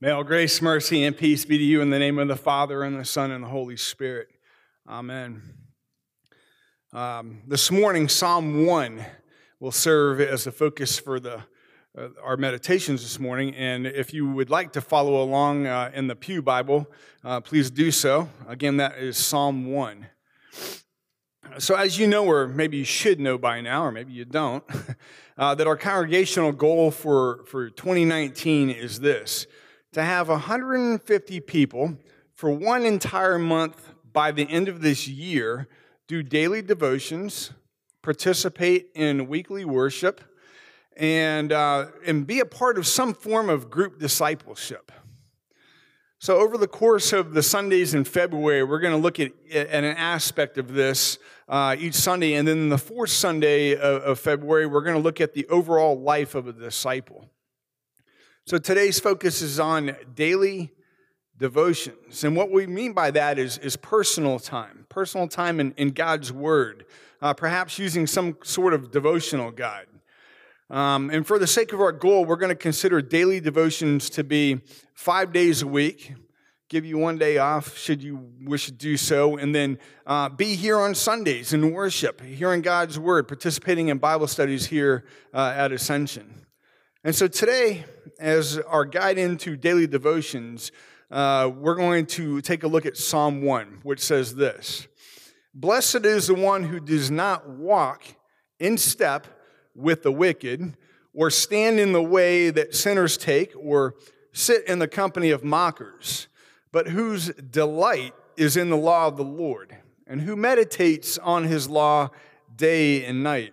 May all grace, mercy, and peace be to you in the name of the Father, and the Son, and the Holy Spirit. Amen. Um, this morning, Psalm 1 will serve as the focus for the, uh, our meditations this morning. And if you would like to follow along uh, in the Pew Bible, uh, please do so. Again, that is Psalm 1. So, as you know, or maybe you should know by now, or maybe you don't, uh, that our congregational goal for, for 2019 is this to have 150 people for one entire month by the end of this year do daily devotions, participate in weekly worship, and, uh, and be a part of some form of group discipleship. So, over the course of the Sundays in February, we're going to look at, at an aspect of this uh, each Sunday. And then the fourth Sunday of, of February, we're going to look at the overall life of a disciple. So today's focus is on daily devotions. And what we mean by that is, is personal time, personal time in, in God's Word, uh, perhaps using some sort of devotional guide. Um, and for the sake of our goal, we're going to consider daily devotions to be five days a week. Give you one day off should you wish to do so, and then uh, be here on Sundays in worship, hearing God's word, participating in Bible studies here uh, at Ascension. And so today, as our guide into daily devotions, uh, we're going to take a look at Psalm 1, which says this Blessed is the one who does not walk in step with the wicked, or stand in the way that sinners take, or sit in the company of mockers, but whose delight is in the law of the Lord, and who meditates on his law day and night.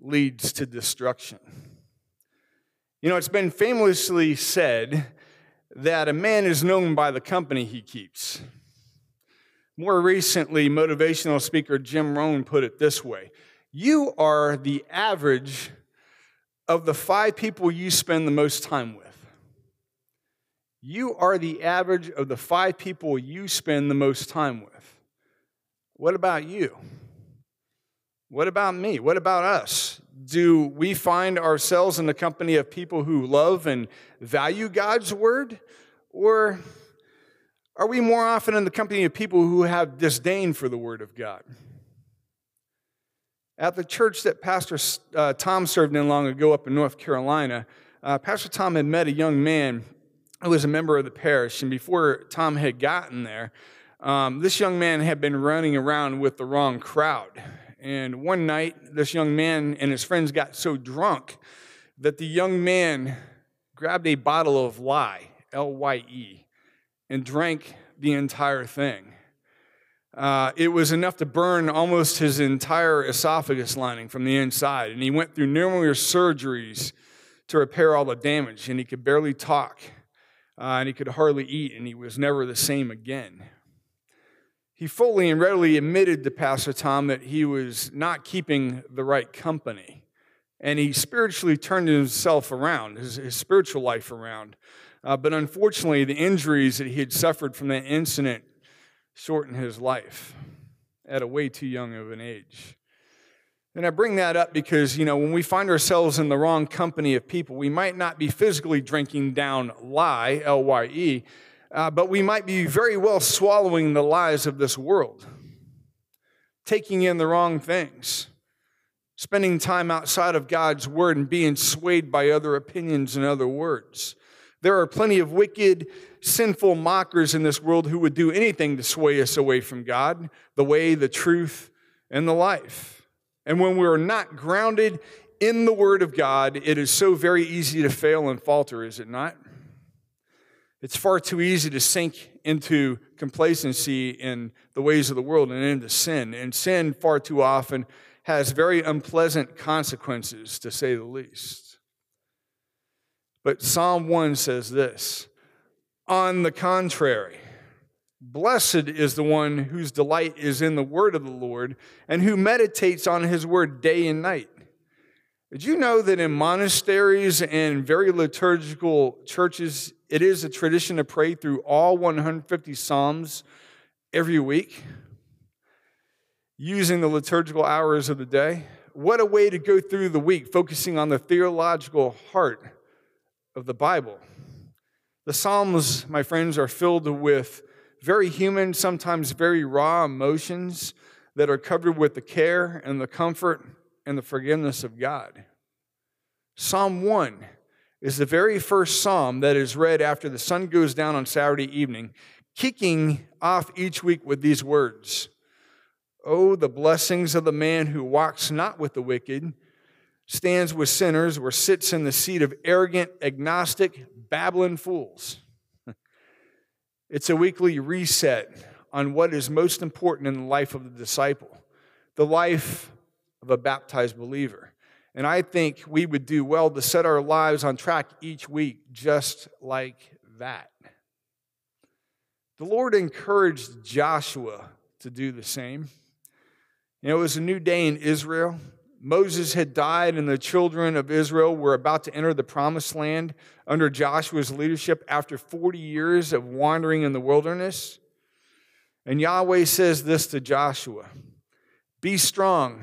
leads to destruction. You know, it's been famously said that a man is known by the company he keeps. More recently, motivational speaker Jim Rohn put it this way You are the average of the five people you spend the most time with. You are the average of the five people you spend the most time with. What about you? What about me? What about us? Do we find ourselves in the company of people who love and value God's word? Or are we more often in the company of people who have disdain for the word of God? At the church that Pastor uh, Tom served in long ago up in North Carolina, uh, Pastor Tom had met a young man who was a member of the parish. And before Tom had gotten there, um, this young man had been running around with the wrong crowd. And one night, this young man and his friends got so drunk that the young man grabbed a bottle of lye, L Y E, and drank the entire thing. Uh, it was enough to burn almost his entire esophagus lining from the inside. And he went through numerous surgeries to repair all the damage, and he could barely talk, uh, and he could hardly eat, and he was never the same again he fully and readily admitted to Pastor Tom that he was not keeping the right company. And he spiritually turned himself around, his, his spiritual life around. Uh, but unfortunately, the injuries that he had suffered from that incident shortened his life at a way too young of an age. And I bring that up because, you know, when we find ourselves in the wrong company of people, we might not be physically drinking down lye, L Y E, uh, but we might be very well swallowing the lies of this world, taking in the wrong things, spending time outside of God's word and being swayed by other opinions and other words. There are plenty of wicked, sinful mockers in this world who would do anything to sway us away from God, the way, the truth, and the life. And when we're not grounded in the Word of God, it is so very easy to fail and falter, is it not? It's far too easy to sink into complacency in the ways of the world and into sin. And sin, far too often, has very unpleasant consequences, to say the least. But Psalm 1 says this On the contrary, blessed is the one whose delight is in the word of the Lord and who meditates on his word day and night. Did you know that in monasteries and very liturgical churches, it is a tradition to pray through all 150 Psalms every week using the liturgical hours of the day? What a way to go through the week, focusing on the theological heart of the Bible. The Psalms, my friends, are filled with very human, sometimes very raw emotions that are covered with the care and the comfort and the forgiveness of God. Psalm 1 is the very first psalm that is read after the sun goes down on Saturday evening, kicking off each week with these words Oh, the blessings of the man who walks not with the wicked, stands with sinners, or sits in the seat of arrogant, agnostic, babbling fools. It's a weekly reset on what is most important in the life of the disciple, the life of a baptized believer. And I think we would do well to set our lives on track each week just like that. The Lord encouraged Joshua to do the same. You know, it was a new day in Israel. Moses had died, and the children of Israel were about to enter the promised land under Joshua's leadership after 40 years of wandering in the wilderness. And Yahweh says this to Joshua Be strong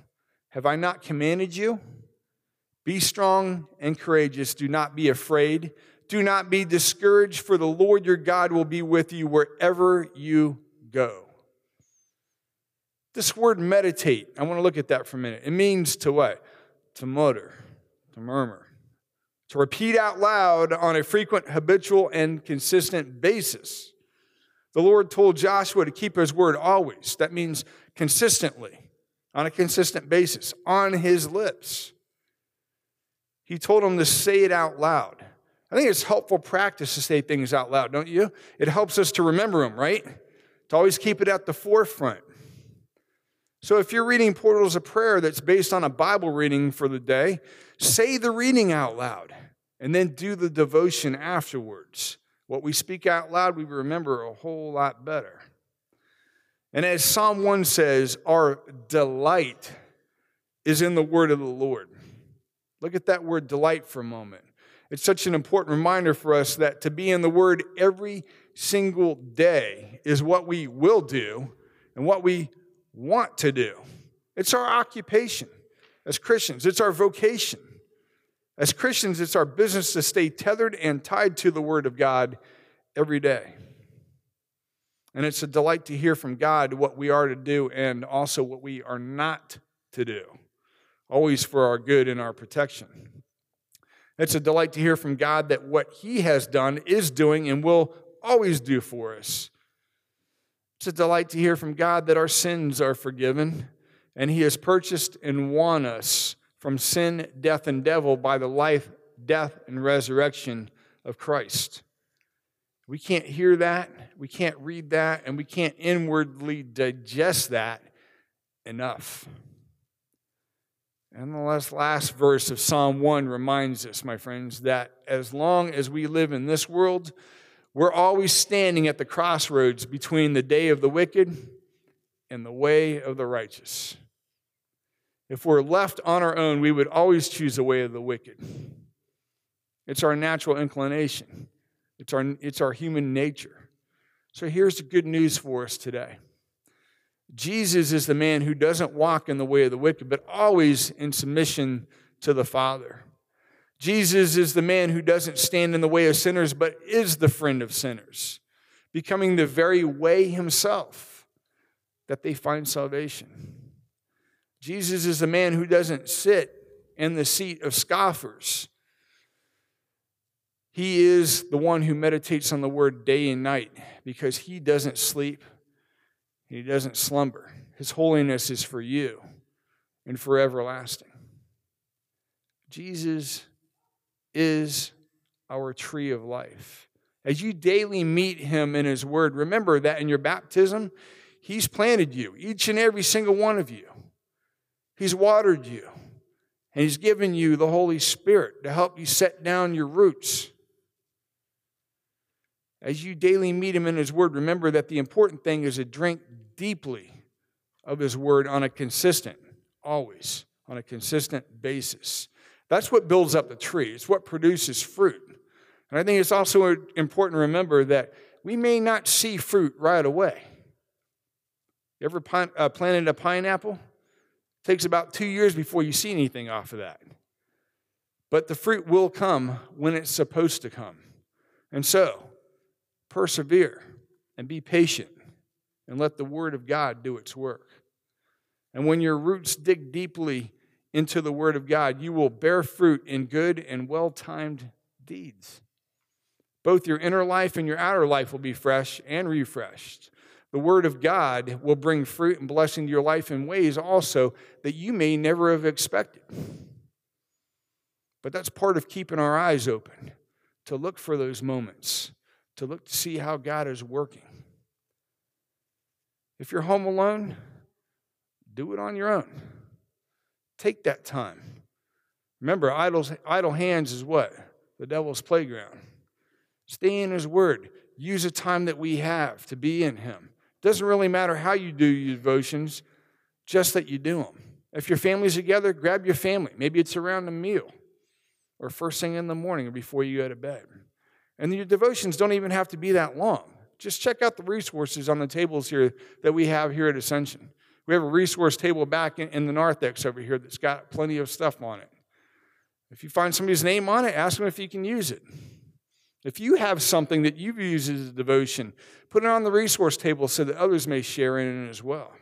Have I not commanded you? Be strong and courageous. Do not be afraid. Do not be discouraged, for the Lord your God will be with you wherever you go. This word meditate, I want to look at that for a minute. It means to what? To mutter, to murmur, to repeat out loud on a frequent, habitual, and consistent basis. The Lord told Joshua to keep his word always. That means consistently, on a consistent basis, on his lips. He told him to say it out loud. I think it's helpful practice to say things out loud, don't you? It helps us to remember them, right? To always keep it at the forefront. So if you're reading Portals of Prayer that's based on a Bible reading for the day, say the reading out loud and then do the devotion afterwards. What we speak out loud, we remember a whole lot better. And as Psalm 1 says, our delight is in the word of the Lord. Look at that word delight for a moment. It's such an important reminder for us that to be in the word every single day is what we will do and what we want to do. It's our occupation as Christians, it's our vocation. As Christians, it's our business to stay tethered and tied to the Word of God every day. And it's a delight to hear from God what we are to do and also what we are not to do, always for our good and our protection. It's a delight to hear from God that what He has done, is doing, and will always do for us. It's a delight to hear from God that our sins are forgiven and He has purchased and won us from sin, death, and devil by the life, death, and resurrection of Christ. We can't hear that, we can't read that, and we can't inwardly digest that enough. And the last, verse of Psalm 1 reminds us, my friends, that as long as we live in this world, we're always standing at the crossroads between the day of the wicked and the way of the righteous. If we're left on our own, we would always choose the way of the wicked. It's our natural inclination, it's our, it's our human nature. So here's the good news for us today Jesus is the man who doesn't walk in the way of the wicked, but always in submission to the Father. Jesus is the man who doesn't stand in the way of sinners, but is the friend of sinners, becoming the very way himself that they find salvation. Jesus is the man who doesn't sit in the seat of scoffers, He is the one who meditates on the word day and night because he doesn't sleep, he doesn't slumber. His holiness is for you and for everlasting. Jesus is our tree of life. As you daily meet him in his word, remember that in your baptism, he's planted you, each and every single one of you. He's watered you, and he's given you the Holy Spirit to help you set down your roots. As you daily meet him in his word, remember that the important thing is to drink deeply of his word on a consistent, always on a consistent basis. That's what builds up the tree. It's what produces fruit. And I think it's also important to remember that we may not see fruit right away. You ever uh, planted a pineapple? It takes about two years before you see anything off of that. But the fruit will come when it's supposed to come. And so, persevere and be patient and let the Word of God do its work. And when your roots dig deeply into the Word of God, you will bear fruit in good and well timed deeds. Both your inner life and your outer life will be fresh and refreshed. The Word of God will bring fruit and blessing to your life in ways also that you may never have expected. But that's part of keeping our eyes open to look for those moments, to look to see how God is working. If you're home alone, do it on your own. Take that time. Remember, idle, idle hands is what? The devil's playground. Stay in his word. Use the time that we have to be in him. Doesn't really matter how you do your devotions, just that you do them. If your family's together, grab your family. Maybe it's around a meal or first thing in the morning or before you go to bed. And your devotions don't even have to be that long. Just check out the resources on the tables here that we have here at Ascension. We have a resource table back in, in the narthex over here that's got plenty of stuff on it. If you find somebody's name on it, ask them if you can use it. If you have something that you've used as a devotion, put it on the resource table so that others may share in it as well.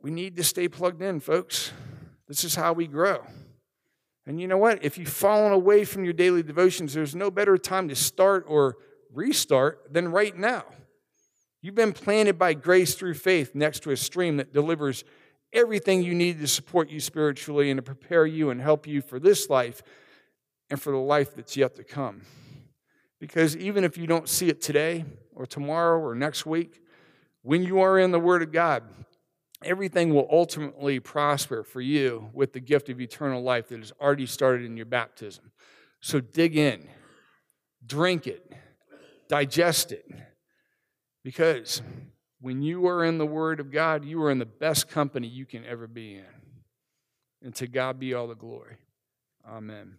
We need to stay plugged in, folks. This is how we grow. And you know what? If you've fallen away from your daily devotions, there's no better time to start or restart than right now. You've been planted by grace through faith next to a stream that delivers everything you need to support you spiritually and to prepare you and help you for this life and for the life that's yet to come. Because even if you don't see it today or tomorrow or next week, when you are in the Word of God, everything will ultimately prosper for you with the gift of eternal life that has already started in your baptism. So dig in, drink it, digest it, because when you are in the Word of God, you are in the best company you can ever be in. And to God be all the glory. Amen.